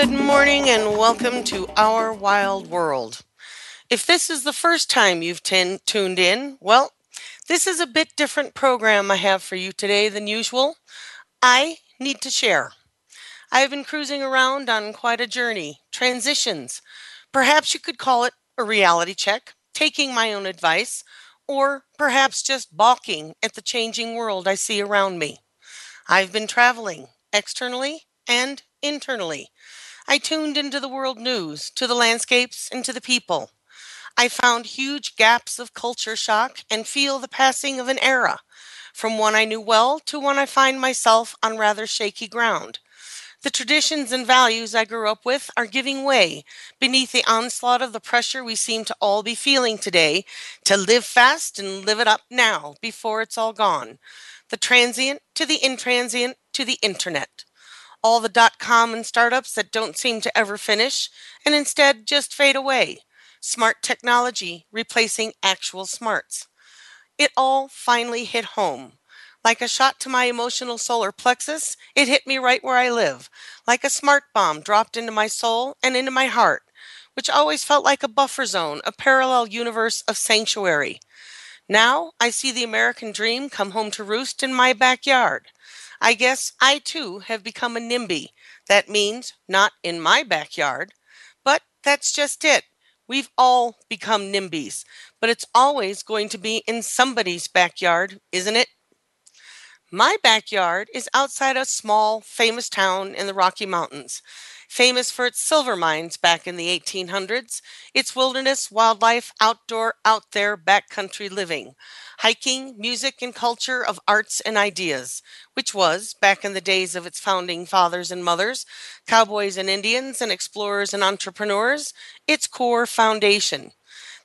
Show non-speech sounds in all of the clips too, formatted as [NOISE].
Good morning, and welcome to Our Wild World. If this is the first time you've ten- tuned in, well, this is a bit different program I have for you today than usual. I need to share. I have been cruising around on quite a journey, transitions. Perhaps you could call it a reality check, taking my own advice, or perhaps just balking at the changing world I see around me. I've been traveling externally and internally. I tuned into the world news, to the landscapes, and to the people. I found huge gaps of culture shock and feel the passing of an era, from one I knew well to one I find myself on rather shaky ground. The traditions and values I grew up with are giving way beneath the onslaught of the pressure we seem to all be feeling today to live fast and live it up now before it's all gone. The transient to the intransient to the internet. All the dot com and startups that don't seem to ever finish and instead just fade away smart technology replacing actual smarts. It all finally hit home. Like a shot to my emotional solar plexus, it hit me right where I live, like a smart bomb dropped into my soul and into my heart, which always felt like a buffer zone, a parallel universe of sanctuary. Now I see the American dream come home to roost in my backyard. I guess I too have become a NIMBY. That means not in my backyard, but that's just it. We've all become NIMBYs, but it's always going to be in somebody's backyard, isn't it? My backyard is outside a small, famous town in the Rocky Mountains, famous for its silver mines back in the 1800s, its wilderness, wildlife, outdoor, out there, backcountry living, hiking, music, and culture of arts and ideas, which was, back in the days of its founding fathers and mothers, cowboys and Indians, and explorers and entrepreneurs, its core foundation.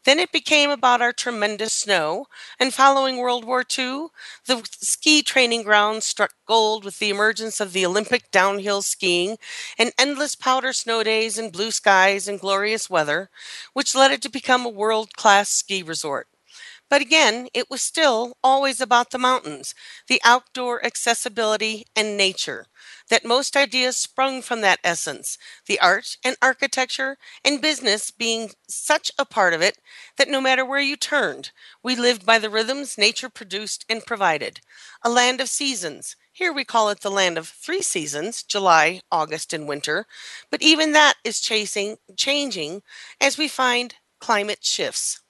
Then it became about our tremendous snow, and following World War II, the ski training grounds struck gold with the emergence of the Olympic downhill skiing and endless powder snow days and blue skies and glorious weather, which led it to become a world class ski resort. But again, it was still always about the mountains, the outdoor accessibility and nature. That most ideas sprung from that essence, the art and architecture and business being such a part of it that no matter where you turned, we lived by the rhythms nature produced and provided. A land of seasons. Here we call it the land of three seasons July, August, and winter. But even that is chasing, changing as we find climate shifts.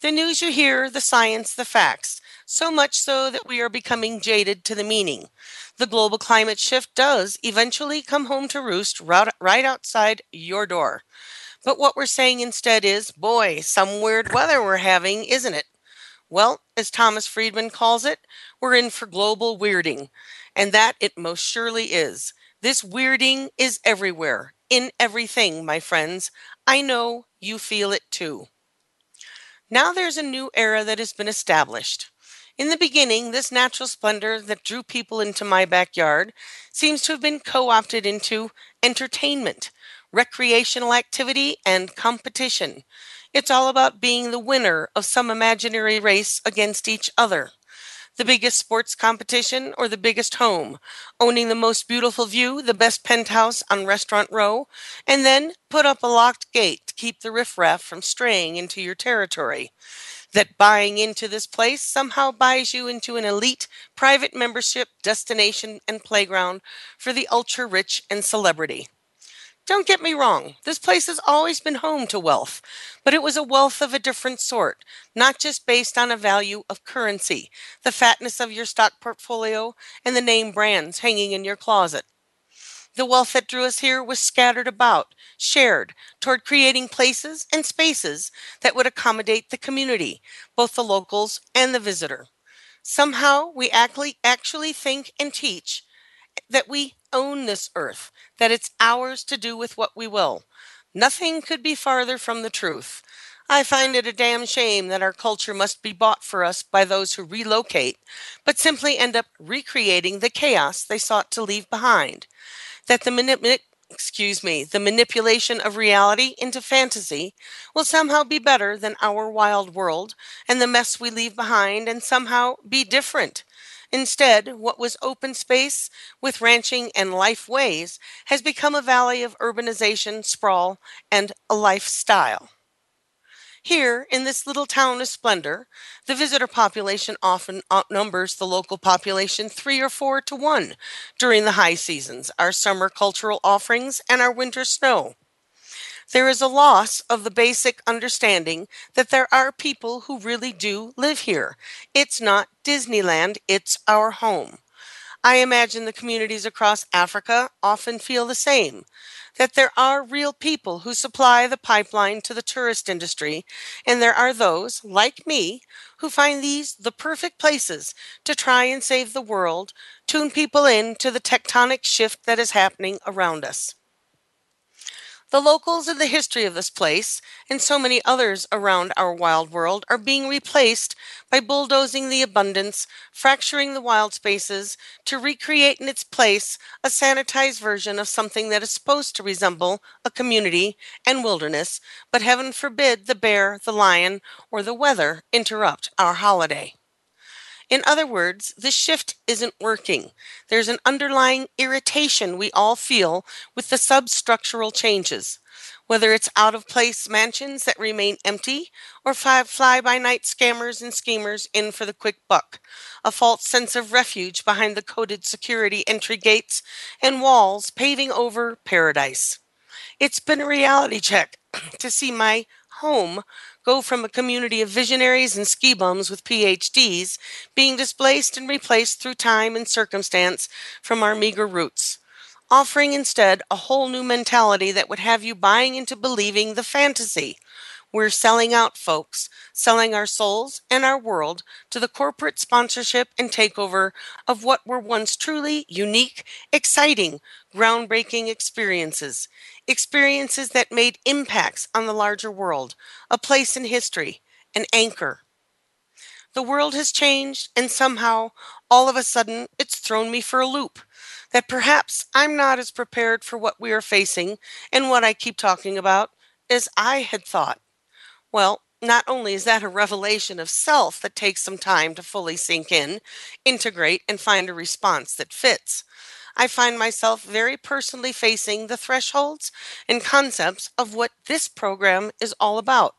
The news you hear, the science, the facts, so much so that we are becoming jaded to the meaning. The global climate shift does eventually come home to roost right outside your door. But what we're saying instead is, boy, some weird weather we're having, isn't it? Well, as Thomas Friedman calls it, we're in for global weirding. And that it most surely is. This weirding is everywhere, in everything, my friends. I know you feel it too. Now there's a new era that has been established. In the beginning, this natural splendor that drew people into my backyard seems to have been co opted into entertainment, recreational activity, and competition. It's all about being the winner of some imaginary race against each other the biggest sports competition, or the biggest home, owning the most beautiful view, the best penthouse on Restaurant Row, and then put up a locked gate to keep the riffraff from straying into your territory. That buying into this place somehow buys you into an elite private membership destination and playground for the ultra rich and celebrity. Don't get me wrong, this place has always been home to wealth, but it was a wealth of a different sort, not just based on a value of currency, the fatness of your stock portfolio, and the name brands hanging in your closet. The wealth that drew us here was scattered about, shared, toward creating places and spaces that would accommodate the community, both the locals and the visitor. Somehow we actually, think and teach that we own this earth, that it's ours to do with what we will. Nothing could be farther from the truth. I find it a damn shame that our culture must be bought for us by those who relocate, but simply end up recreating the chaos they sought to leave behind. That the manip- excuse me, the manipulation of reality into fantasy will somehow be better than our wild world and the mess we leave behind and somehow be different. Instead, what was open space with ranching and life ways has become a valley of urbanization, sprawl, and a lifestyle. Here, in this little town of splendor, the visitor population often outnumbers the local population three or four to one during the high seasons, our summer cultural offerings, and our winter snow. There is a loss of the basic understanding that there are people who really do live here. It's not Disneyland, it's our home. I imagine the communities across Africa often feel the same that there are real people who supply the pipeline to the tourist industry, and there are those, like me, who find these the perfect places to try and save the world, tune people in to the tectonic shift that is happening around us. The locals and the history of this place, and so many others around our wild world, are being replaced by bulldozing the abundance, fracturing the wild spaces, to recreate in its place a sanitized version of something that is supposed to resemble a community and wilderness, but heaven forbid the bear, the lion, or the weather interrupt our holiday. In other words, the shift isn't working. There's an underlying irritation we all feel with the substructural changes, whether it's out of place mansions that remain empty or fly by night scammers and schemers in for the quick buck, a false sense of refuge behind the coded security entry gates and walls paving over paradise. It's been a reality check [CLEARS THROAT] to see my home go from a community of visionaries and ski bums with PhDs being displaced and replaced through time and circumstance from our meager roots, offering instead a whole new mentality that would have you buying into believing the fantasy we're selling out, folks, selling our souls and our world to the corporate sponsorship and takeover of what were once truly unique, exciting, groundbreaking experiences. Experiences that made impacts on the larger world, a place in history, an anchor. The world has changed, and somehow, all of a sudden, it's thrown me for a loop. That perhaps I'm not as prepared for what we are facing and what I keep talking about as I had thought. Well, not only is that a revelation of self that takes some time to fully sink in, integrate, and find a response that fits, I find myself very personally facing the thresholds and concepts of what this program is all about.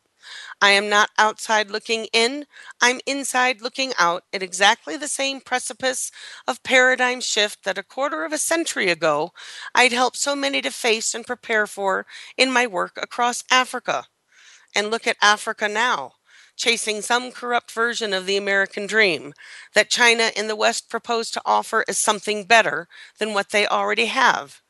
I am not outside looking in, I'm inside looking out at exactly the same precipice of paradigm shift that a quarter of a century ago I'd helped so many to face and prepare for in my work across Africa. And look at Africa now, chasing some corrupt version of the American dream that China and the West propose to offer as something better than what they already have.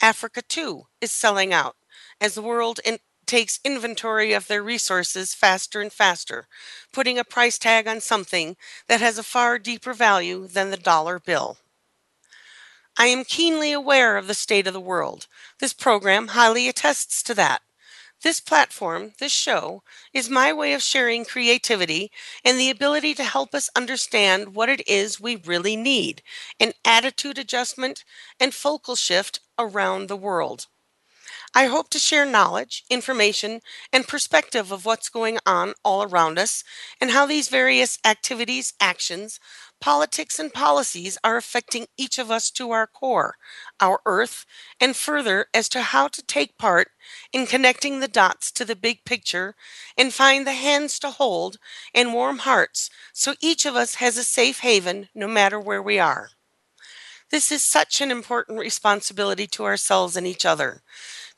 Africa, too, is selling out as the world in- takes inventory of their resources faster and faster, putting a price tag on something that has a far deeper value than the dollar bill. I am keenly aware of the state of the world. This program highly attests to that. This platform, this show, is my way of sharing creativity and the ability to help us understand what it is we really need an attitude adjustment and focal shift around the world. I hope to share knowledge, information, and perspective of what's going on all around us and how these various activities, actions, politics, and policies are affecting each of us to our core, our earth, and further as to how to take part in connecting the dots to the big picture and find the hands to hold and warm hearts so each of us has a safe haven no matter where we are. This is such an important responsibility to ourselves and each other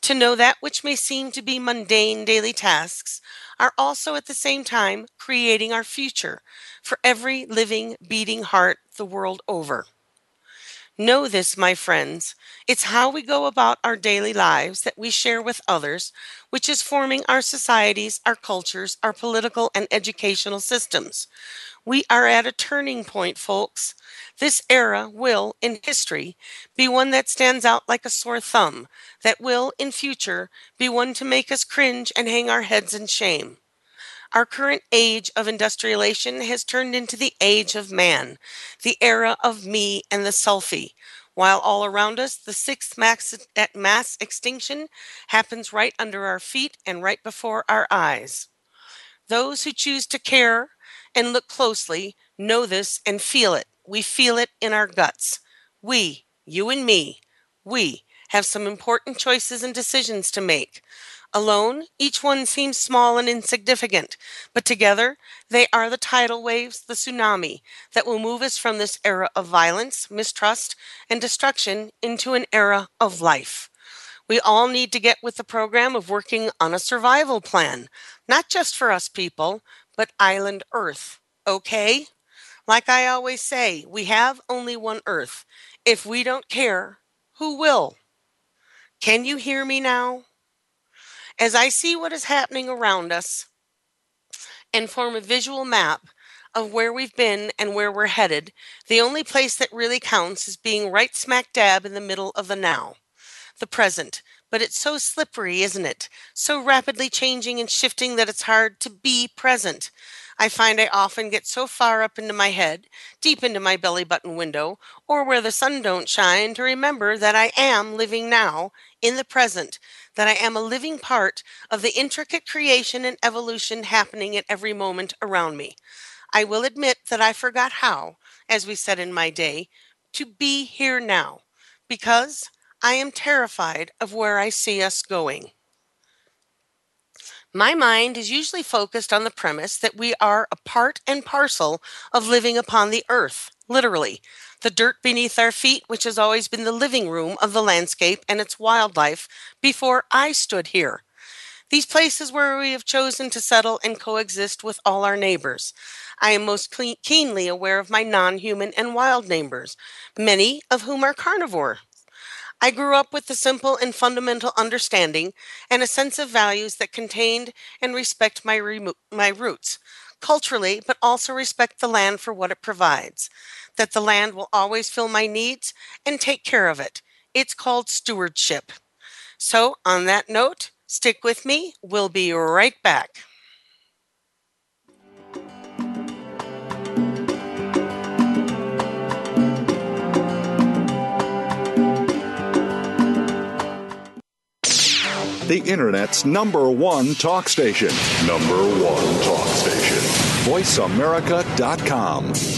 to know that which may seem to be mundane daily tasks are also at the same time creating our future for every living, beating heart the world over. Know this, my friends. It's how we go about our daily lives that we share with others, which is forming our societies, our cultures, our political and educational systems. We are at a turning point, folks. This era will, in history, be one that stands out like a sore thumb, that will, in future, be one to make us cringe and hang our heads in shame. Our current age of industrialization has turned into the age of man, the era of me and the selfie. While all around us, the sixth max, mass extinction happens right under our feet and right before our eyes. Those who choose to care and look closely know this and feel it. We feel it in our guts. We, you and me, we have some important choices and decisions to make. Alone, each one seems small and insignificant, but together they are the tidal waves, the tsunami, that will move us from this era of violence, mistrust, and destruction into an era of life. We all need to get with the program of working on a survival plan, not just for us people, but island Earth. Okay? Like I always say, we have only one Earth. If we don't care, who will? Can you hear me now? As I see what is happening around us and form a visual map of where we've been and where we're headed, the only place that really counts is being right smack dab in the middle of the now, the present. But it's so slippery, isn't it? So rapidly changing and shifting that it's hard to be present. I find I often get so far up into my head, deep into my belly button window, or where the sun don't shine, to remember that I am living now, in the present, that I am a living part of the intricate creation and evolution happening at every moment around me. I will admit that I forgot how, as we said in my day, to be here now, because I am terrified of where I see us going. My mind is usually focused on the premise that we are a part and parcel of living upon the earth, literally. The dirt beneath our feet, which has always been the living room of the landscape and its wildlife before I stood here. These places where we have chosen to settle and coexist with all our neighbors. I am most keenly aware of my non human and wild neighbors, many of whom are carnivore. I grew up with the simple and fundamental understanding and a sense of values that contained and respect my, remo- my roots culturally, but also respect the land for what it provides, that the land will always fill my needs and take care of it. It's called stewardship. So, on that note, stick with me. We'll be right back. the Internet's number one talk station. Number one talk station. VoiceAmerica.com.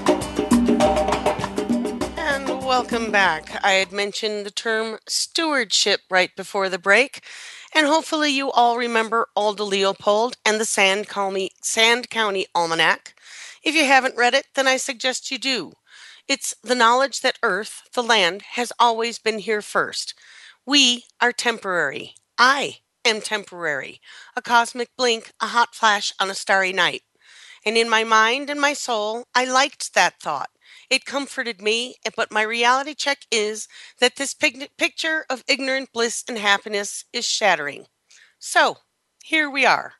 Welcome back. I had mentioned the term stewardship right before the break. And hopefully, you all remember Aldo Leopold and the Sand Sand County Almanac. If you haven't read it, then I suggest you do. It's the knowledge that Earth, the land, has always been here first. We are temporary. I am temporary. A cosmic blink, a hot flash on a starry night. And in my mind and my soul, I liked that thought. It comforted me, but my reality check is that this picture of ignorant bliss and happiness is shattering. So, here we are.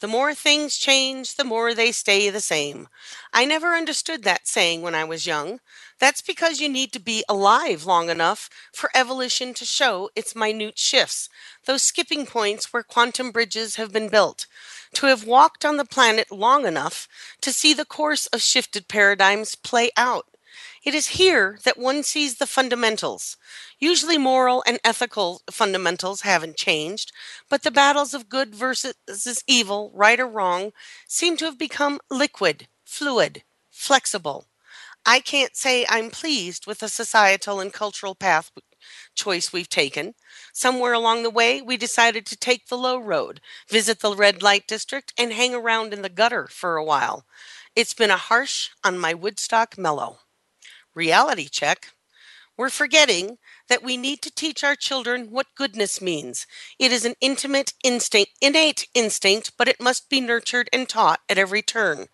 The more things change, the more they stay the same. I never understood that saying when I was young. That's because you need to be alive long enough for evolution to show its minute shifts, those skipping points where quantum bridges have been built. To have walked on the planet long enough to see the course of shifted paradigms play out. It is here that one sees the fundamentals. Usually, moral and ethical fundamentals haven't changed, but the battles of good versus evil, right or wrong, seem to have become liquid, fluid, flexible. I can't say I'm pleased with the societal and cultural path choice we've taken. Somewhere along the way, we decided to take the low road, visit the red light district, and hang around in the gutter for a while. It's been a harsh on my Woodstock mellow reality check, we're forgetting that we need to teach our children what goodness means. It is an intimate instinct, innate instinct, but it must be nurtured and taught at every turn.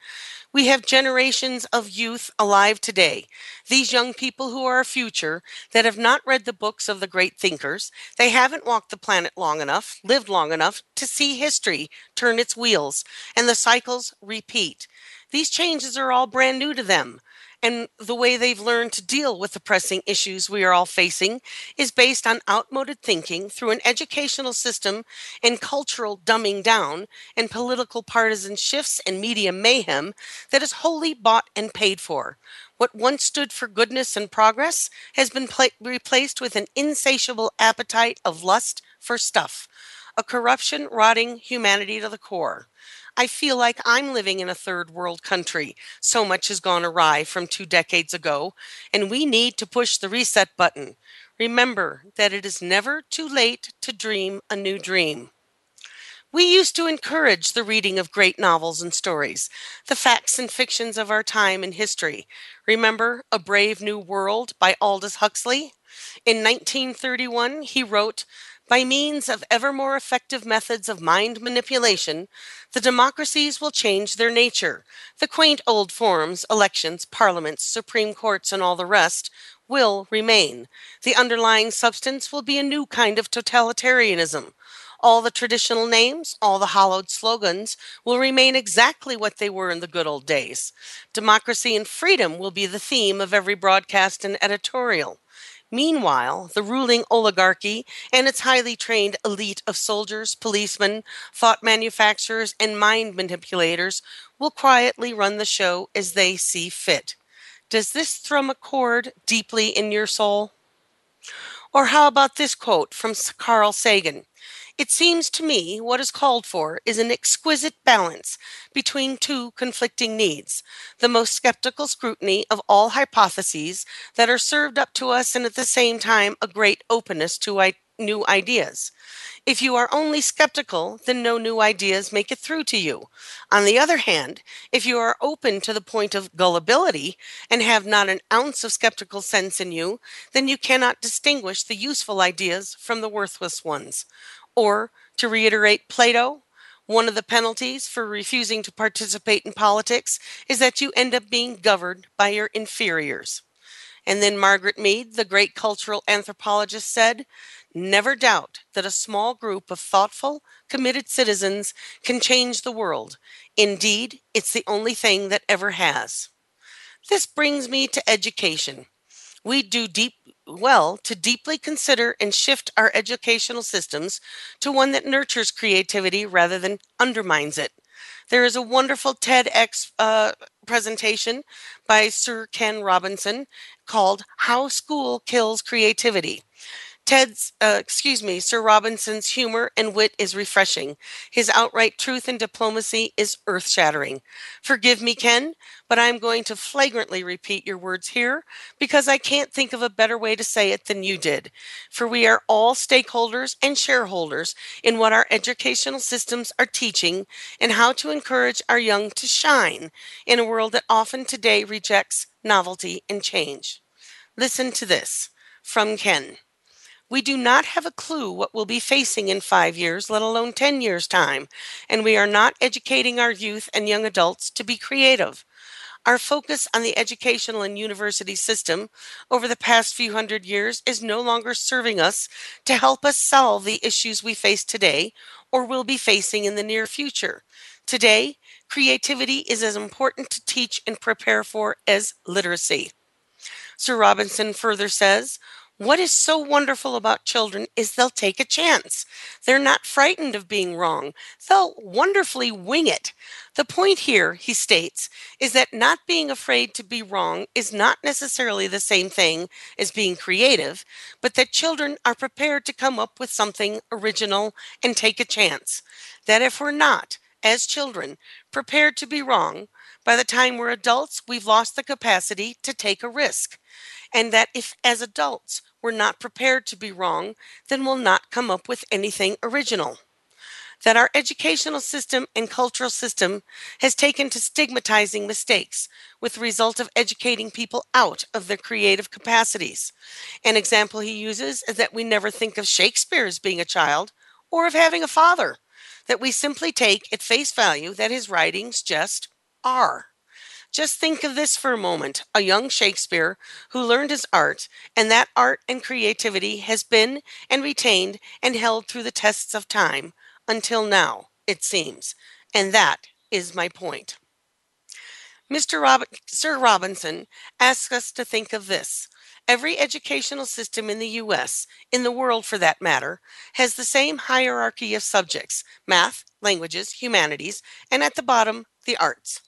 We have generations of youth alive today. These young people who are our future that have not read the books of the great thinkers. They haven't walked the planet long enough, lived long enough to see history turn its wheels and the cycles repeat. These changes are all brand new to them and the way they've learned to deal with the pressing issues we are all facing is based on outmoded thinking through an educational system and cultural dumbing down and political partisan shifts and media mayhem that is wholly bought and paid for. What once stood for goodness and progress has been pla- replaced with an insatiable appetite of lust for stuff, a corruption rotting humanity to the core. I feel like I'm living in a third world country. So much has gone awry from two decades ago, and we need to push the reset button. Remember that it is never too late to dream a new dream. We used to encourage the reading of great novels and stories, the facts and fictions of our time and history. Remember A Brave New World by Aldous Huxley? In 1931, he wrote, by means of ever more effective methods of mind manipulation, the democracies will change their nature. The quaint old forms, elections, parliaments, supreme courts, and all the rest, will remain. The underlying substance will be a new kind of totalitarianism. All the traditional names, all the hollowed slogans will remain exactly what they were in the good old days. Democracy and freedom will be the theme of every broadcast and editorial. Meanwhile, the ruling oligarchy and its highly trained elite of soldiers, policemen, thought manufacturers, and mind manipulators will quietly run the show as they see fit. Does this thrum a chord deeply in your soul? Or how about this quote from Carl Sagan? It seems to me what is called for is an exquisite balance between two conflicting needs the most skeptical scrutiny of all hypotheses that are served up to us, and at the same time, a great openness to I- new ideas. If you are only skeptical, then no new ideas make it through to you. On the other hand, if you are open to the point of gullibility and have not an ounce of skeptical sense in you, then you cannot distinguish the useful ideas from the worthless ones. Or, to reiterate Plato, one of the penalties for refusing to participate in politics is that you end up being governed by your inferiors. And then Margaret Mead, the great cultural anthropologist, said, Never doubt that a small group of thoughtful, committed citizens can change the world. Indeed, it's the only thing that ever has. This brings me to education. We do deep well to deeply consider and shift our educational systems to one that nurtures creativity rather than undermines it. There is a wonderful TEDx uh, presentation by Sir Ken Robinson called How School Kills Creativity. Ted's, uh, excuse me, Sir Robinson's humor and wit is refreshing. His outright truth and diplomacy is earth shattering. Forgive me, Ken, but I'm going to flagrantly repeat your words here because I can't think of a better way to say it than you did. For we are all stakeholders and shareholders in what our educational systems are teaching and how to encourage our young to shine in a world that often today rejects novelty and change. Listen to this from Ken. We do not have a clue what we'll be facing in five years, let alone 10 years' time, and we are not educating our youth and young adults to be creative. Our focus on the educational and university system over the past few hundred years is no longer serving us to help us solve the issues we face today or will be facing in the near future. Today, creativity is as important to teach and prepare for as literacy. Sir Robinson further says, what is so wonderful about children is they'll take a chance. They're not frightened of being wrong. They'll wonderfully wing it. The point here, he states, is that not being afraid to be wrong is not necessarily the same thing as being creative, but that children are prepared to come up with something original and take a chance. That if we're not, as children, prepared to be wrong, by the time we're adults, we've lost the capacity to take a risk and that if as adults we're not prepared to be wrong, then we'll not come up with anything original. That our educational system and cultural system has taken to stigmatizing mistakes, with the result of educating people out of their creative capacities. An example he uses is that we never think of Shakespeare as being a child or of having a father, that we simply take at face value that his writings just are. Just think of this for a moment a young Shakespeare who learned his art, and that art and creativity has been and retained and held through the tests of time until now, it seems. And that is my point. Mr. Rob- Sir Robinson asks us to think of this. Every educational system in the US, in the world for that matter, has the same hierarchy of subjects math, languages, humanities, and at the bottom, the arts.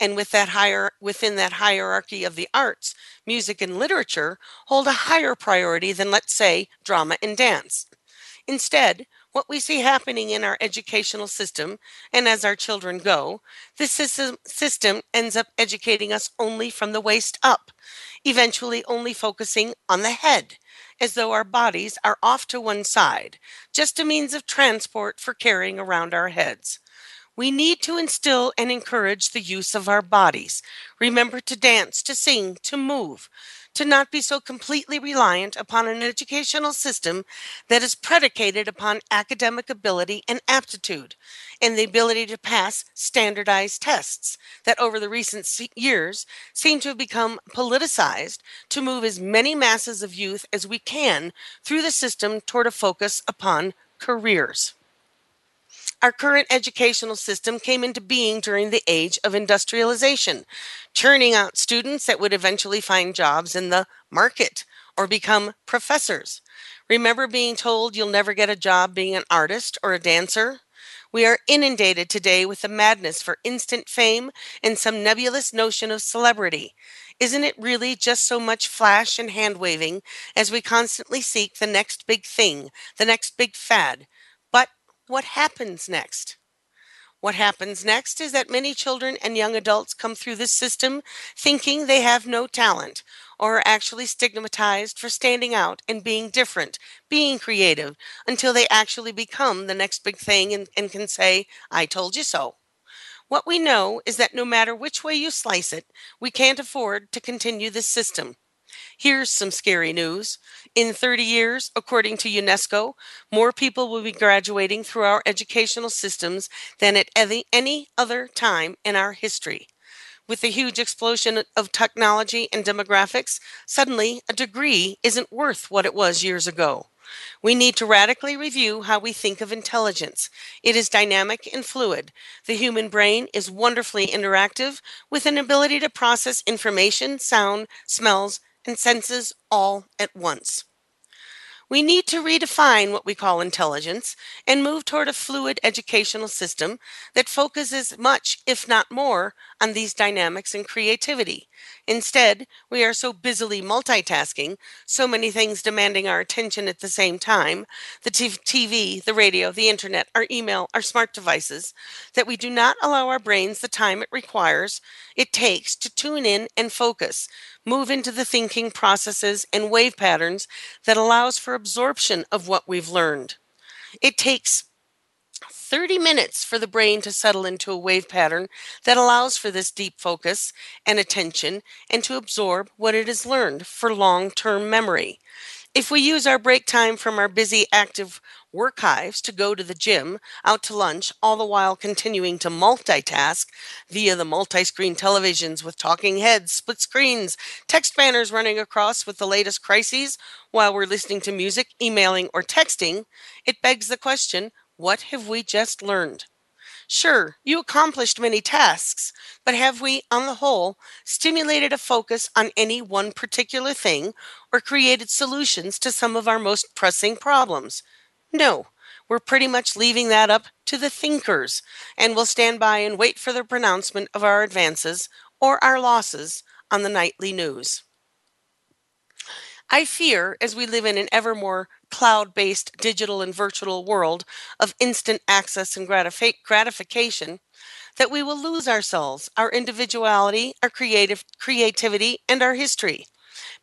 And with that higher within that hierarchy of the arts, music and literature hold a higher priority than let's say drama and dance. Instead, what we see happening in our educational system and as our children go, this system, system ends up educating us only from the waist up, eventually only focusing on the head, as though our bodies are off to one side, just a means of transport for carrying around our heads. We need to instill and encourage the use of our bodies. Remember to dance, to sing, to move, to not be so completely reliant upon an educational system that is predicated upon academic ability and aptitude, and the ability to pass standardized tests that over the recent years seem to have become politicized to move as many masses of youth as we can through the system toward a focus upon careers. Our current educational system came into being during the age of industrialization, churning out students that would eventually find jobs in the market or become professors. Remember being told you'll never get a job being an artist or a dancer? We are inundated today with the madness for instant fame and some nebulous notion of celebrity. Isn't it really just so much flash and hand waving as we constantly seek the next big thing, the next big fad? What happens next? What happens next is that many children and young adults come through this system thinking they have no talent or are actually stigmatized for standing out and being different, being creative, until they actually become the next big thing and, and can say, I told you so. What we know is that no matter which way you slice it, we can't afford to continue this system. Here's some scary news. In 30 years, according to UNESCO, more people will be graduating through our educational systems than at any other time in our history. With the huge explosion of technology and demographics, suddenly a degree isn't worth what it was years ago. We need to radically review how we think of intelligence. It is dynamic and fluid. The human brain is wonderfully interactive with an ability to process information, sound, smells, and senses all at once. We need to redefine what we call intelligence and move toward a fluid educational system that focuses much, if not more, on these dynamics and creativity. Instead, we are so busily multitasking, so many things demanding our attention at the same time the TV, the radio, the internet, our email, our smart devices that we do not allow our brains the time it requires, it takes to tune in and focus, move into the thinking processes and wave patterns that allows for absorption of what we've learned. It takes 30 minutes for the brain to settle into a wave pattern that allows for this deep focus and attention and to absorb what it has learned for long term memory. If we use our break time from our busy active work workhives to go to the gym, out to lunch, all the while continuing to multitask via the multi screen televisions with talking heads, split screens, text banners running across with the latest crises while we're listening to music, emailing, or texting, it begs the question what have we just learned? Sure, you accomplished many tasks, but have we, on the whole, stimulated a focus on any one particular thing or created solutions to some of our most pressing problems? No, we're pretty much leaving that up to the thinkers, and we'll stand by and wait for the pronouncement of our advances or our losses on the nightly news. I fear, as we live in an ever more cloud based digital and virtual world of instant access and gratif- gratification, that we will lose ourselves, our individuality, our creative creativity, and our history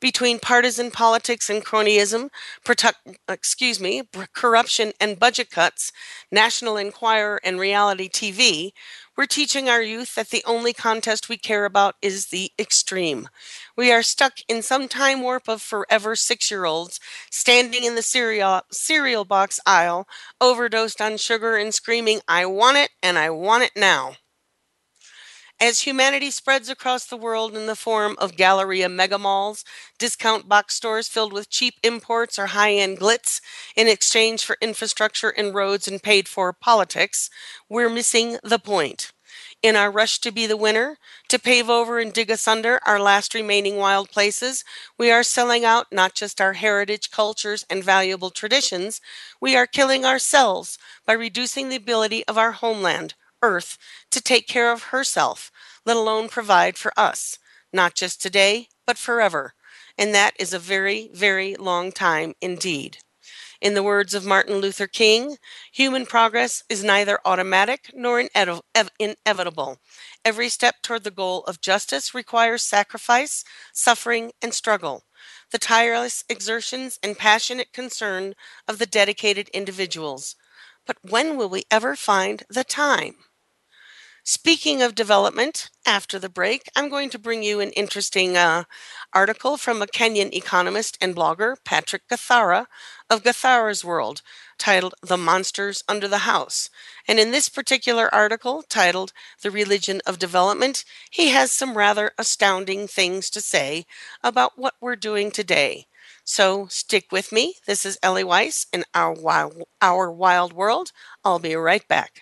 between partisan politics and cronyism, excuse me, corruption and budget cuts, National Enquirer and reality TV, we're teaching our youth that the only contest we care about is the extreme. We are stuck in some time warp of forever six year olds standing in the cereal, cereal box aisle, overdosed on sugar and screaming, I want it and I want it now. As humanity spreads across the world in the form of Galleria megamalls, discount box stores filled with cheap imports or high end glitz in exchange for infrastructure and roads and paid for politics, we're missing the point. In our rush to be the winner, to pave over and dig asunder our last remaining wild places, we are selling out not just our heritage, cultures, and valuable traditions, we are killing ourselves by reducing the ability of our homeland, Earth to take care of herself, let alone provide for us, not just today, but forever. And that is a very, very long time indeed. In the words of Martin Luther King, human progress is neither automatic nor inevitable. Every step toward the goal of justice requires sacrifice, suffering, and struggle. The tireless exertions and passionate concern of the dedicated individuals. But when will we ever find the time? Speaking of development, after the break, I'm going to bring you an interesting uh, article from a Kenyan economist and blogger, Patrick Gathara, of Gathara's World, titled The Monsters Under the House. And in this particular article, titled The Religion of Development, he has some rather astounding things to say about what we're doing today. So stick with me. This is Ellie Weiss in our wild, our wild world. I'll be right back.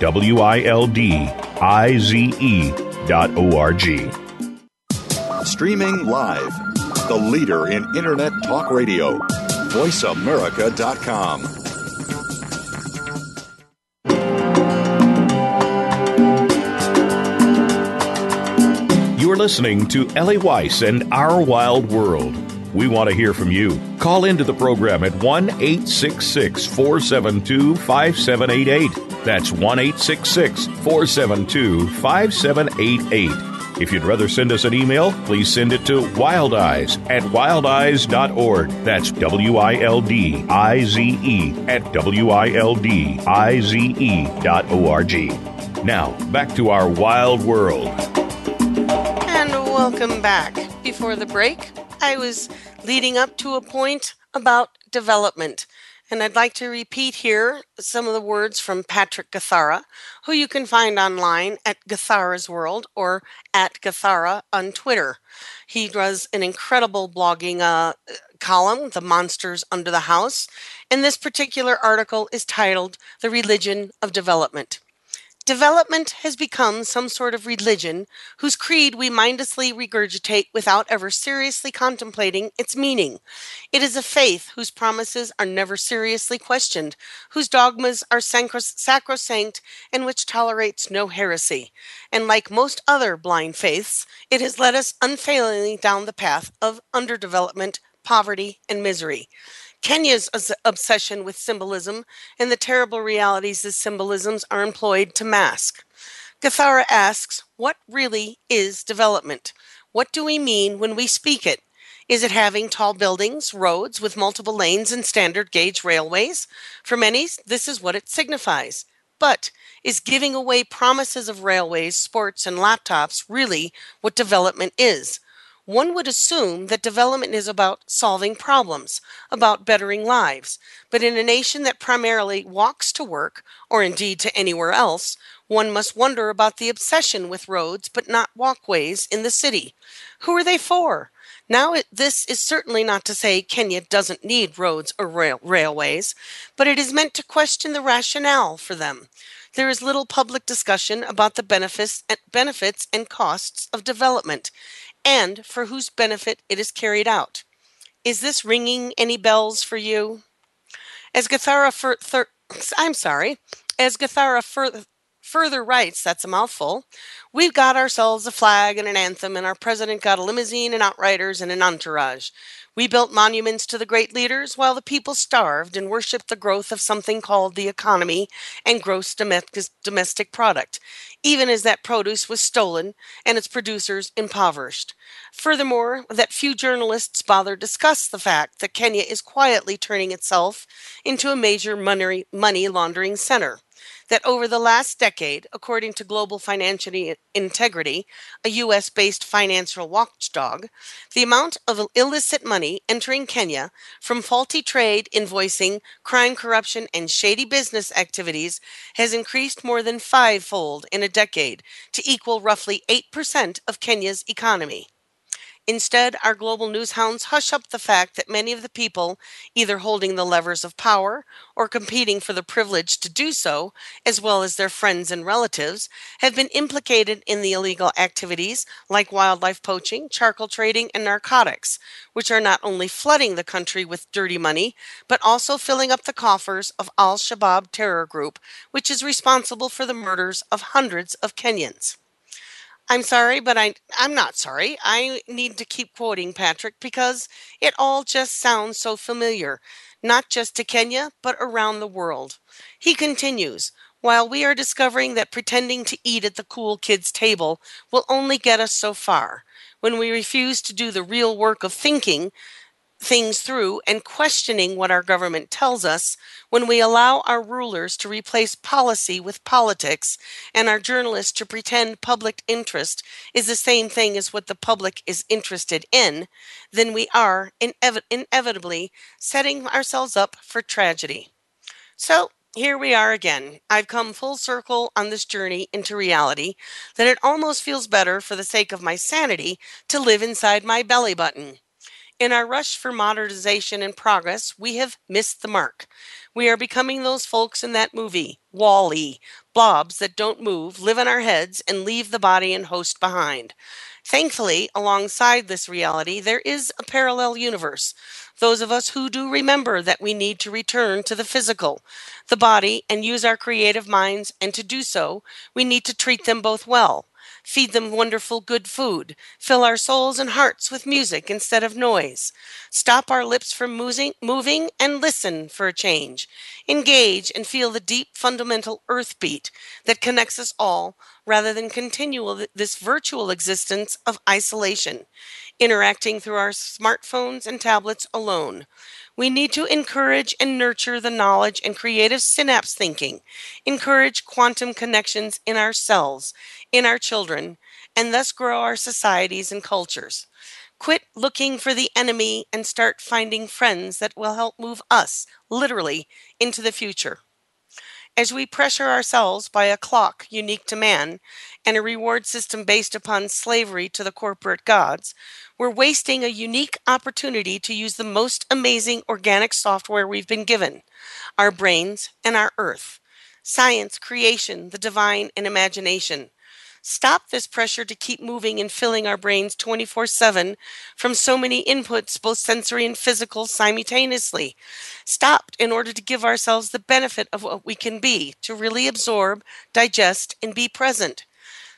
W I L D I Z E dot O R G. Streaming live, the leader in Internet Talk Radio, VoiceAmerica.com. You're listening to Ellie Weiss and Our Wild World. We want to hear from you. Call into the program at 1 866 472 5788. That's 1 866 472 5788. If you'd rather send us an email, please send it to wildize at wildize.org. That's W I L D I Z E at W I L D I Z E dot O R G. Now, back to our wild world. And welcome back. Before the break, I was leading up to a point about development. And I'd like to repeat here some of the words from Patrick Gathara, who you can find online at Gathara's World or at Gathara on Twitter. He does an incredible blogging uh, column, The Monsters Under the House. And this particular article is titled The Religion of Development. Development has become some sort of religion whose creed we mindlessly regurgitate without ever seriously contemplating its meaning. It is a faith whose promises are never seriously questioned, whose dogmas are sacrosanct, and which tolerates no heresy. And like most other blind faiths, it has led us unfailingly down the path of underdevelopment, poverty, and misery. Kenya's obsession with symbolism and the terrible realities the symbolisms are employed to mask. Gathara asks, What really is development? What do we mean when we speak it? Is it having tall buildings, roads with multiple lanes, and standard gauge railways? For many, this is what it signifies. But is giving away promises of railways, sports, and laptops really what development is? One would assume that development is about solving problems, about bettering lives. But in a nation that primarily walks to work, or indeed to anywhere else, one must wonder about the obsession with roads but not walkways in the city. Who are they for? Now, it, this is certainly not to say Kenya doesn't need roads or rail, railways, but it is meant to question the rationale for them. There is little public discussion about the benefits, benefits and costs of development, and for whose benefit it is carried out. Is this ringing any bells for you? As Gathara fur- thir- [LAUGHS] I'm sorry, as Gathara fur- further rights, that's a mouthful, we've got ourselves a flag and an anthem, and our president got a limousine and outriders and an entourage. We built monuments to the great leaders while the people starved and worshiped the growth of something called the economy and gross domestic product, even as that produce was stolen and its producers impoverished. Furthermore, that few journalists bother discuss the fact that Kenya is quietly turning itself into a major money, money laundering center that over the last decade, according to Global Financial Integrity, a US based financial watchdog, the amount of illicit money entering Kenya from faulty trade, invoicing, crime, corruption, and shady business activities has increased more than fivefold in a decade to equal roughly 8% of Kenya's economy. Instead, our global news hounds hush up the fact that many of the people either holding the levers of power or competing for the privilege to do so, as well as their friends and relatives, have been implicated in the illegal activities like wildlife poaching, charcoal trading, and narcotics, which are not only flooding the country with dirty money, but also filling up the coffers of Al Shabaab terror group, which is responsible for the murders of hundreds of Kenyans. I'm sorry, but I I'm not sorry. I need to keep quoting Patrick because it all just sounds so familiar, not just to Kenya, but around the world. He continues, while we are discovering that pretending to eat at the cool kids table will only get us so far, when we refuse to do the real work of thinking, things through and questioning what our government tells us when we allow our rulers to replace policy with politics and our journalists to pretend public interest is the same thing as what the public is interested in, then we are inev- inevitably setting ourselves up for tragedy. So, here we are again. I've come full circle on this journey into reality that it almost feels better for the sake of my sanity to live inside my belly button. In our rush for modernization and progress, we have missed the mark. We are becoming those folks in that movie, WALL-E, blobs that don't move, live in our heads, and leave the body and host behind. Thankfully, alongside this reality, there is a parallel universe. Those of us who do remember that we need to return to the physical, the body, and use our creative minds, and to do so, we need to treat them both well feed them wonderful good food, fill our souls and hearts with music instead of noise, stop our lips from moving, and listen for a change, engage and feel the deep fundamental earth beat that connects us all rather than continue this virtual existence of isolation, interacting through our smartphones and tablets alone. We need to encourage and nurture the knowledge and creative synapse thinking, encourage quantum connections in our cells, in our children, and thus grow our societies and cultures. Quit looking for the enemy and start finding friends that will help move us, literally, into the future. As we pressure ourselves by a clock unique to man and a reward system based upon slavery to the corporate gods, we're wasting a unique opportunity to use the most amazing organic software we've been given our brains and our earth. Science, creation, the divine, and imagination. Stop this pressure to keep moving and filling our brains 24 7 from so many inputs, both sensory and physical, simultaneously. Stop in order to give ourselves the benefit of what we can be, to really absorb, digest, and be present.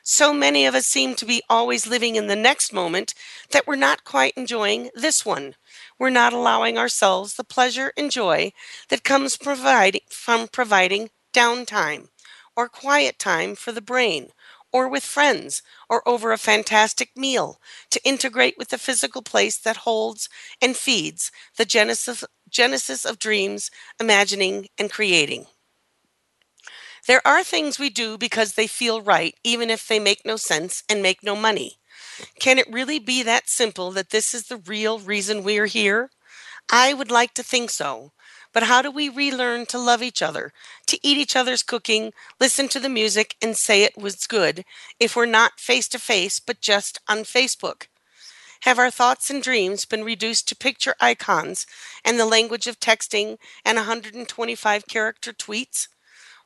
So many of us seem to be always living in the next moment that we're not quite enjoying this one. We're not allowing ourselves the pleasure and joy that comes providing, from providing downtime or quiet time for the brain or with friends, or over a fantastic meal to integrate with the physical place that holds and feeds the genesis, genesis of dreams, imagining, and creating. There are things we do because they feel right, even if they make no sense and make no money. Can it really be that simple that this is the real reason we're here? I would like to think so. But how do we relearn to love each other, to eat each other's cooking, listen to the music, and say it was good if we're not face to face but just on Facebook? Have our thoughts and dreams been reduced to picture icons and the language of texting and 125 character tweets?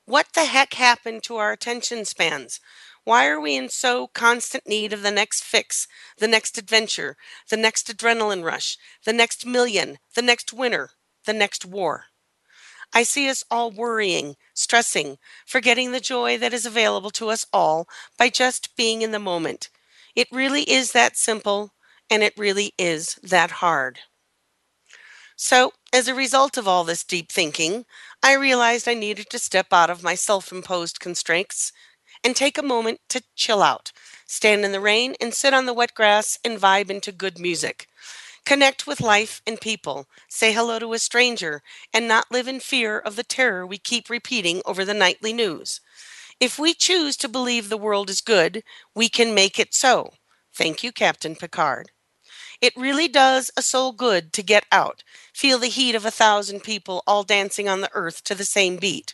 What the heck happened to our attention spans? Why are we in so constant need of the next fix, the next adventure, the next adrenaline rush, the next million, the next winner? The next war. I see us all worrying, stressing, forgetting the joy that is available to us all by just being in the moment. It really is that simple, and it really is that hard. So, as a result of all this deep thinking, I realized I needed to step out of my self imposed constraints and take a moment to chill out, stand in the rain, and sit on the wet grass and vibe into good music. Connect with life and people, say hello to a stranger, and not live in fear of the terror we keep repeating over the nightly news. If we choose to believe the world is good, we can make it so. Thank you, Captain Picard. It really does a soul good to get out, feel the heat of a thousand people all dancing on the earth to the same beat.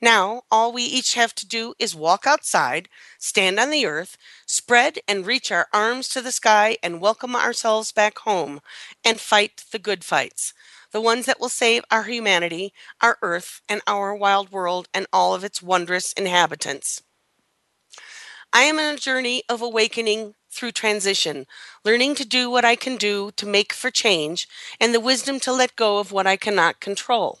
Now, all we each have to do is walk outside, stand on the earth, spread and reach our arms to the sky, and welcome ourselves back home and fight the good fights, the ones that will save our humanity, our earth, and our wild world and all of its wondrous inhabitants. I am on a journey of awakening through transition, learning to do what I can do to make for change, and the wisdom to let go of what I cannot control.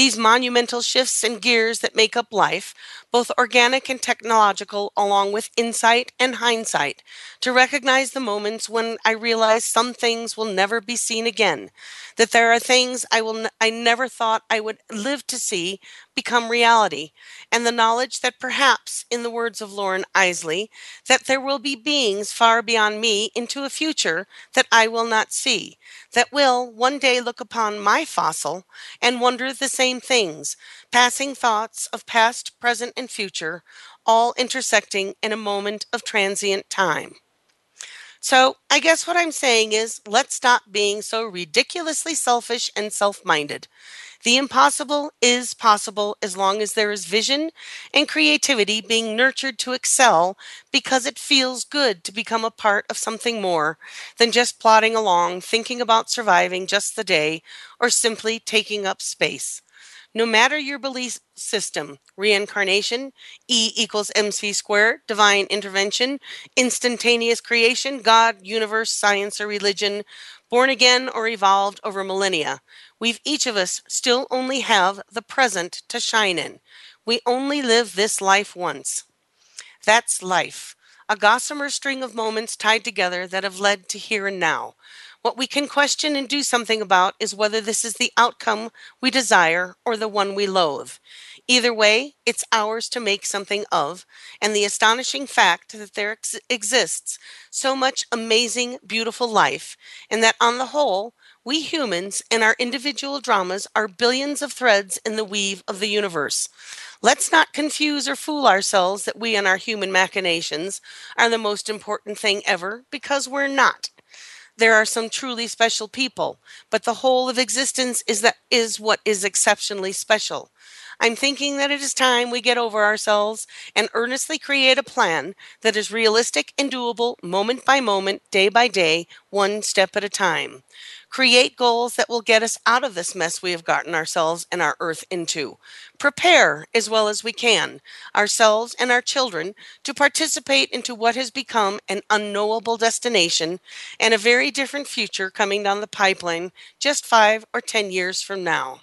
These monumental shifts and gears that make up life, both organic and technological, along with insight and hindsight, to recognize the moments when I realize some things will never be seen again, that there are things I will n- I never thought I would live to see become reality, and the knowledge that perhaps, in the words of Loren Eiseley, that there will be beings far beyond me into a future that I will not see, that will one day look upon my fossil and wonder the same things, passing thoughts of past, present, and future, all intersecting in a moment of transient time. So, I guess what I'm saying is let's stop being so ridiculously selfish and self minded. The impossible is possible as long as there is vision and creativity being nurtured to excel because it feels good to become a part of something more than just plodding along, thinking about surviving just the day, or simply taking up space. No matter your belief system, reincarnation, E equals MC squared, divine intervention, instantaneous creation, God, universe, science, or religion, born again or evolved over millennia, we've each of us still only have the present to shine in. We only live this life once. That's life, a gossamer string of moments tied together that have led to here and now. What we can question and do something about is whether this is the outcome we desire or the one we loathe. Either way, it's ours to make something of, and the astonishing fact that there ex- exists so much amazing, beautiful life, and that on the whole, we humans and our individual dramas are billions of threads in the weave of the universe. Let's not confuse or fool ourselves that we and our human machinations are the most important thing ever, because we're not there are some truly special people, but the whole of existence is that is what is exceptionally special. I'm thinking that it is time we get over ourselves and earnestly create a plan that is realistic and doable moment by moment, day by day, one step at a time create goals that will get us out of this mess we have gotten ourselves and our earth into. Prepare as well as we can ourselves and our children to participate into what has become an unknowable destination and a very different future coming down the pipeline just five or ten years from now.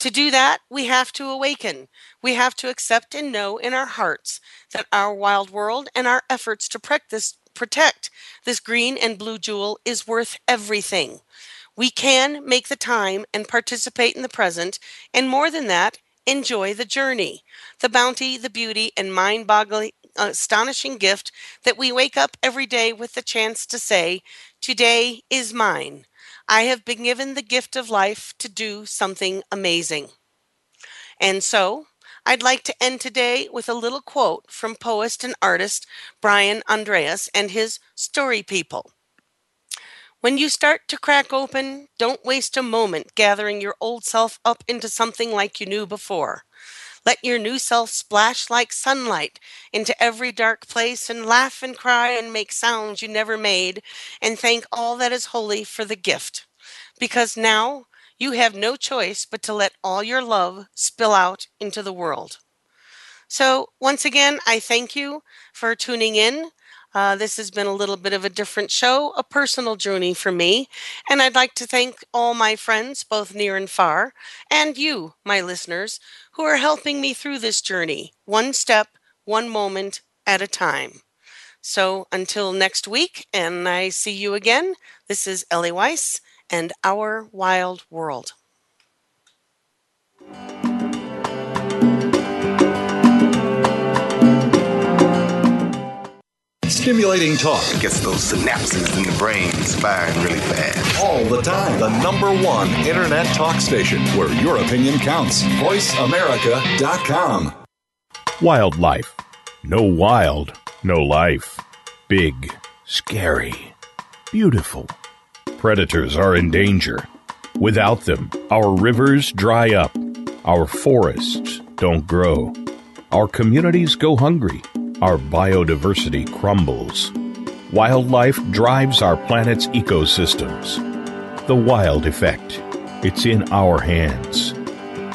To do that, we have to awaken. We have to accept and know in our hearts that our wild world and our efforts to practice protect this green and blue jewel is worth everything. We can make the time and participate in the present, and more than that, enjoy the journey, the bounty, the beauty, and mind boggling, astonishing gift that we wake up every day with the chance to say, Today is mine. I have been given the gift of life to do something amazing. And so, I'd like to end today with a little quote from poet and artist Brian Andreas and his Story People. When you start to crack open, don't waste a moment gathering your old self up into something like you knew before. Let your new self splash like sunlight into every dark place and laugh and cry and make sounds you never made and thank all that is holy for the gift. Because now you have no choice but to let all your love spill out into the world. So, once again, I thank you for tuning in. Uh, this has been a little bit of a different show, a personal journey for me. And I'd like to thank all my friends, both near and far, and you, my listeners, who are helping me through this journey, one step, one moment at a time. So until next week, and I see you again, this is Ellie Weiss and Our Wild World. Stimulating talk. Gets those synapses in the brain firing really fast. All the time. The number one internet talk station where your opinion counts. VoiceAmerica.com. Wildlife. No wild, no life. Big, scary, beautiful predators are in danger. Without them, our rivers dry up, our forests don't grow, our communities go hungry, our biodiversity crumbles. Wildlife drives our planet's ecosystems. The wild effect. It's in our hands.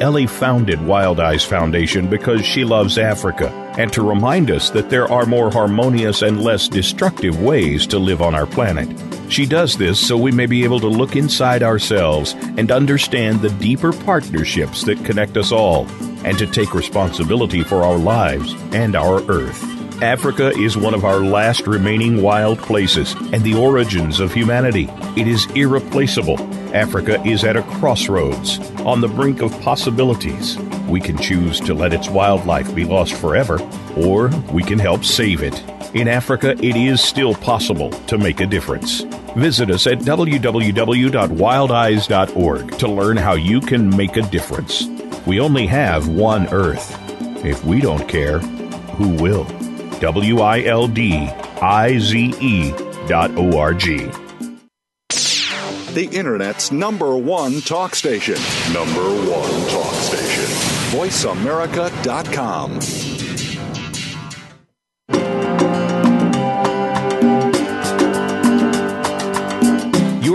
Ellie founded Wildize Foundation because she loves Africa and to remind us that there are more harmonious and less destructive ways to live on our planet. She does this so we may be able to look inside ourselves and understand the deeper partnerships that connect us all, and to take responsibility for our lives and our Earth. Africa is one of our last remaining wild places and the origins of humanity. It is irreplaceable. Africa is at a crossroads, on the brink of possibilities. We can choose to let its wildlife be lost forever, or we can help save it. In Africa, it is still possible to make a difference. Visit us at www.wildize.org to learn how you can make a difference. We only have one Earth. If we don't care, who will? W I L D I Z E dot O R G. The Internet's number one talk station. Number one talk station. VoiceAmerica.com.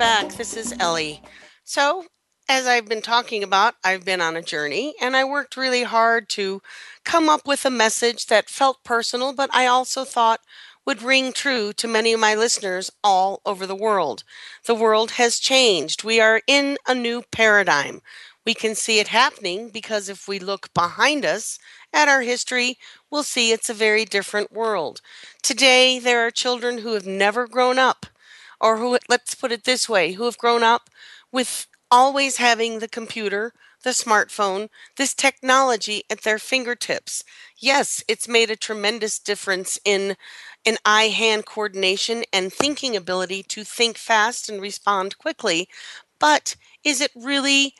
Back. This is Ellie. So, as I've been talking about, I've been on a journey and I worked really hard to come up with a message that felt personal, but I also thought would ring true to many of my listeners all over the world. The world has changed. We are in a new paradigm. We can see it happening because if we look behind us at our history, we'll see it's a very different world. Today, there are children who have never grown up, or who, let's put it this way, who have grown up with always having the computer, the smartphone, this technology at their fingertips. Yes, it's made a tremendous difference in an eye hand coordination and thinking ability to think fast and respond quickly. But is it really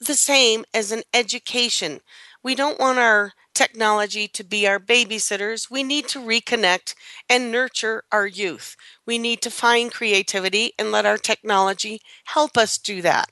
the same as an education? We don't want our technology to be our babysitters. We need to reconnect and nurture our youth. We need to find creativity and let our technology help us do that.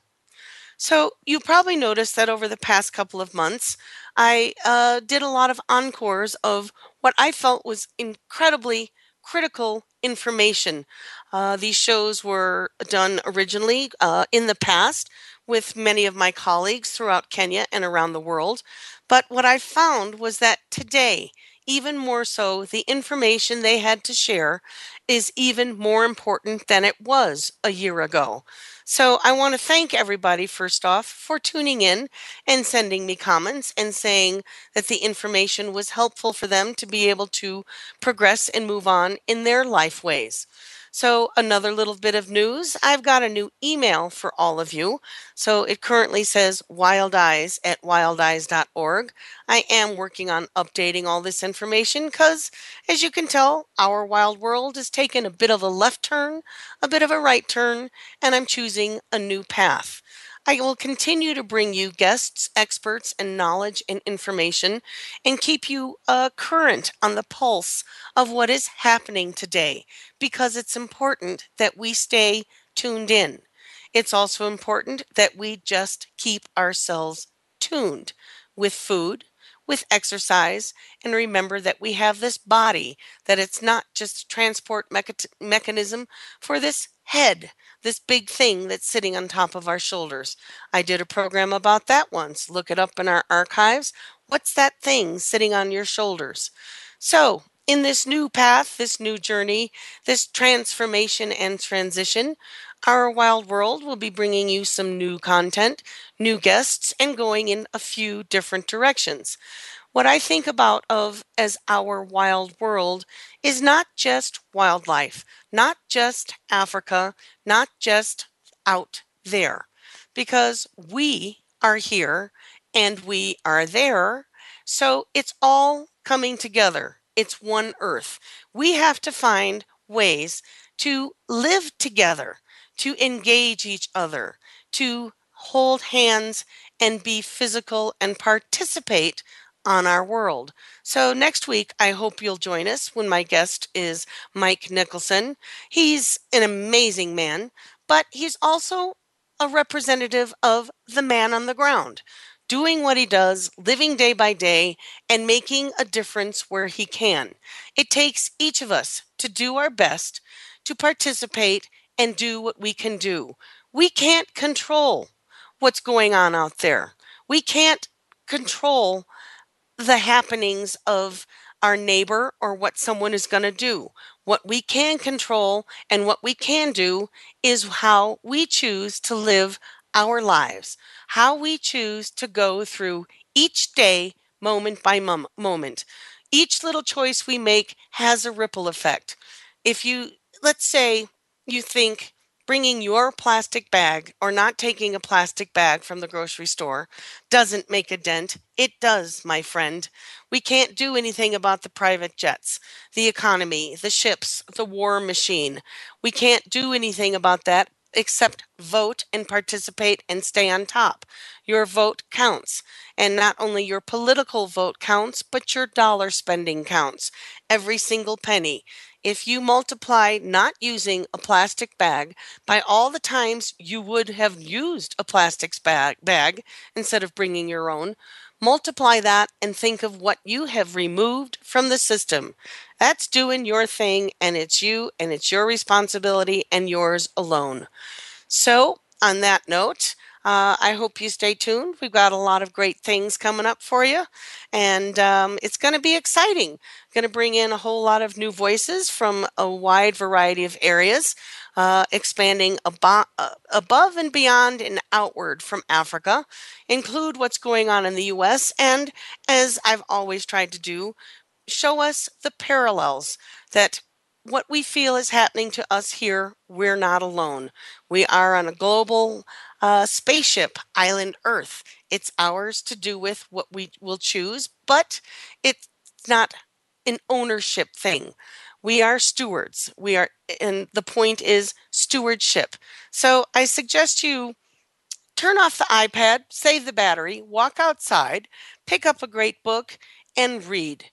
So, you probably noticed that over the past couple of months, I uh, did a lot of encores of what I felt was incredibly critical information. Uh, these shows were done originally uh, in the past with many of my colleagues throughout Kenya and around the world. But what I found was that today, even more so, the information they had to share is even more important than it was a year ago. So I want to thank everybody, first off, for tuning in and sending me comments and saying that the information was helpful for them to be able to progress and move on in their life ways. So, another little bit of news I've got a new email for all of you. So, it currently says wildize at wildize.org. I am working on updating all this information because, as you can tell, our wild world has taken a bit of a left turn, a bit of a right turn, and I'm choosing a new path. I will continue to bring you guests, experts, and knowledge and information and keep you uh, current on the pulse of what is happening today because it's important that we stay tuned in. It's also important that we just keep ourselves tuned with food, with exercise, and remember that we have this body, that it's not just a transport mecha- mechanism for this head this big thing that's sitting on top of our shoulders. I did a program about that once. Look it up in our archives. What's that thing sitting on your shoulders? So, in this new path, this new journey, this transformation and transition, our wild world will be bringing you some new content, new guests, and going in a few different directions. What I think about of as our wild world is not just wildlife, not just Africa, not just out there, because we are here and we are there. So it's all coming together. It's one earth. We have to find ways to live together, to engage each other, to hold hands and be physical and participate on our world. So, next week, I hope you'll join us when my guest is Mike Nicholson. He's an amazing man, but he's also a representative of the man on the ground, doing what he does, living day by day, and making a difference where he can. It takes each of us to do our best to participate and do what we can do. We can't control what's going on out there. We can't control the happenings of our neighbor or what someone is going to do. What we can control and what we can do is how we choose to live our lives, how we choose to go through each day, moment by mom- moment. Each little choice we make has a ripple effect. if you, let's say, you think bringing your plastic bag or not taking a plastic bag from the grocery store doesn't make a dent. It does, my friend. We can't do anything about the private jets, the economy, the ships, the war machine. We can't do anything about that except vote and participate and stay on top. Your vote counts. And not only your political vote counts, but your dollar spending counts. Every single penny. If you multiply not using a plastic bag by all the times you would have used a plastic bag, bag instead of bringing your own, multiply that and think of what you have removed from the system. That's doing your thing, and it's you, and it's your responsibility, and yours alone. So, on that note, uh, I hope you stay tuned. We've got a lot of great things coming up for you, and um, it's going to be exciting. Going to bring in a whole lot of new voices from a wide variety of areas, uh, expanding abo- uh, above and beyond and outward from Africa, include what's going on in the U.S., and as I've always tried to do, show us the parallels that what we feel is happening to us here, we're not alone. We are on a global uh, spaceship, island Earth. It's ours to do with what we will choose, but it's not an ownership thing. We are stewards. We are, and the point is stewardship. So I suggest you turn off the iPad, save the battery, walk outside, pick up a great book, and read.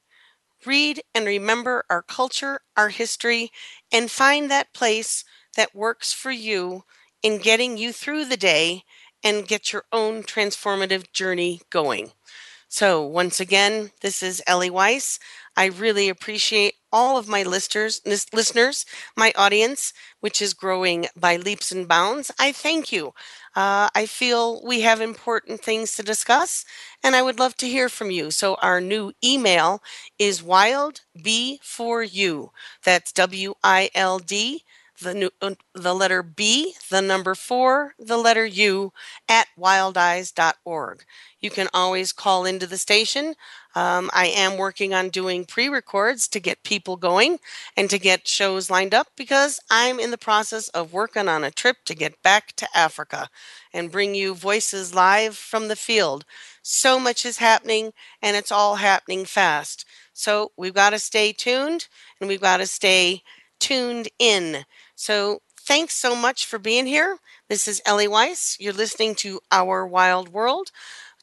Read and remember our culture, our history, and find that place that works for you in getting you through the day and get your own transformative journey going. So, once again, this is Ellie Weiss. I really appreciate all of my listeners, listeners, my audience, which is growing by leaps and bounds. I thank you. Uh, I feel we have important things to discuss, and I would love to hear from you. So our new email is wild b for you. That's W I L D the new, uh, the letter B, the number four, the letter U at wildize.org. You can always call into the station. Um, I am working on doing pre records to get people going and to get shows lined up because I'm in the process of working on a trip to get back to Africa and bring you voices live from the field. So much is happening and it's all happening fast. So we've got to stay tuned and we've got to stay tuned in. So thanks so much for being here. This is Ellie Weiss. You're listening to Our Wild World.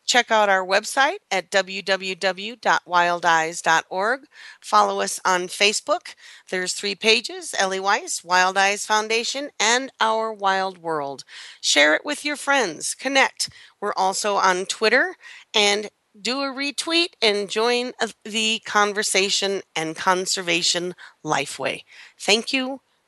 Check out our website at www.wildize.org. Follow us on Facebook. There's three pages Ellie Weiss, Wildize Foundation, and Our Wild World. Share it with your friends. Connect. We're also on Twitter and do a retweet and join the conversation and conservation lifeway. Thank you.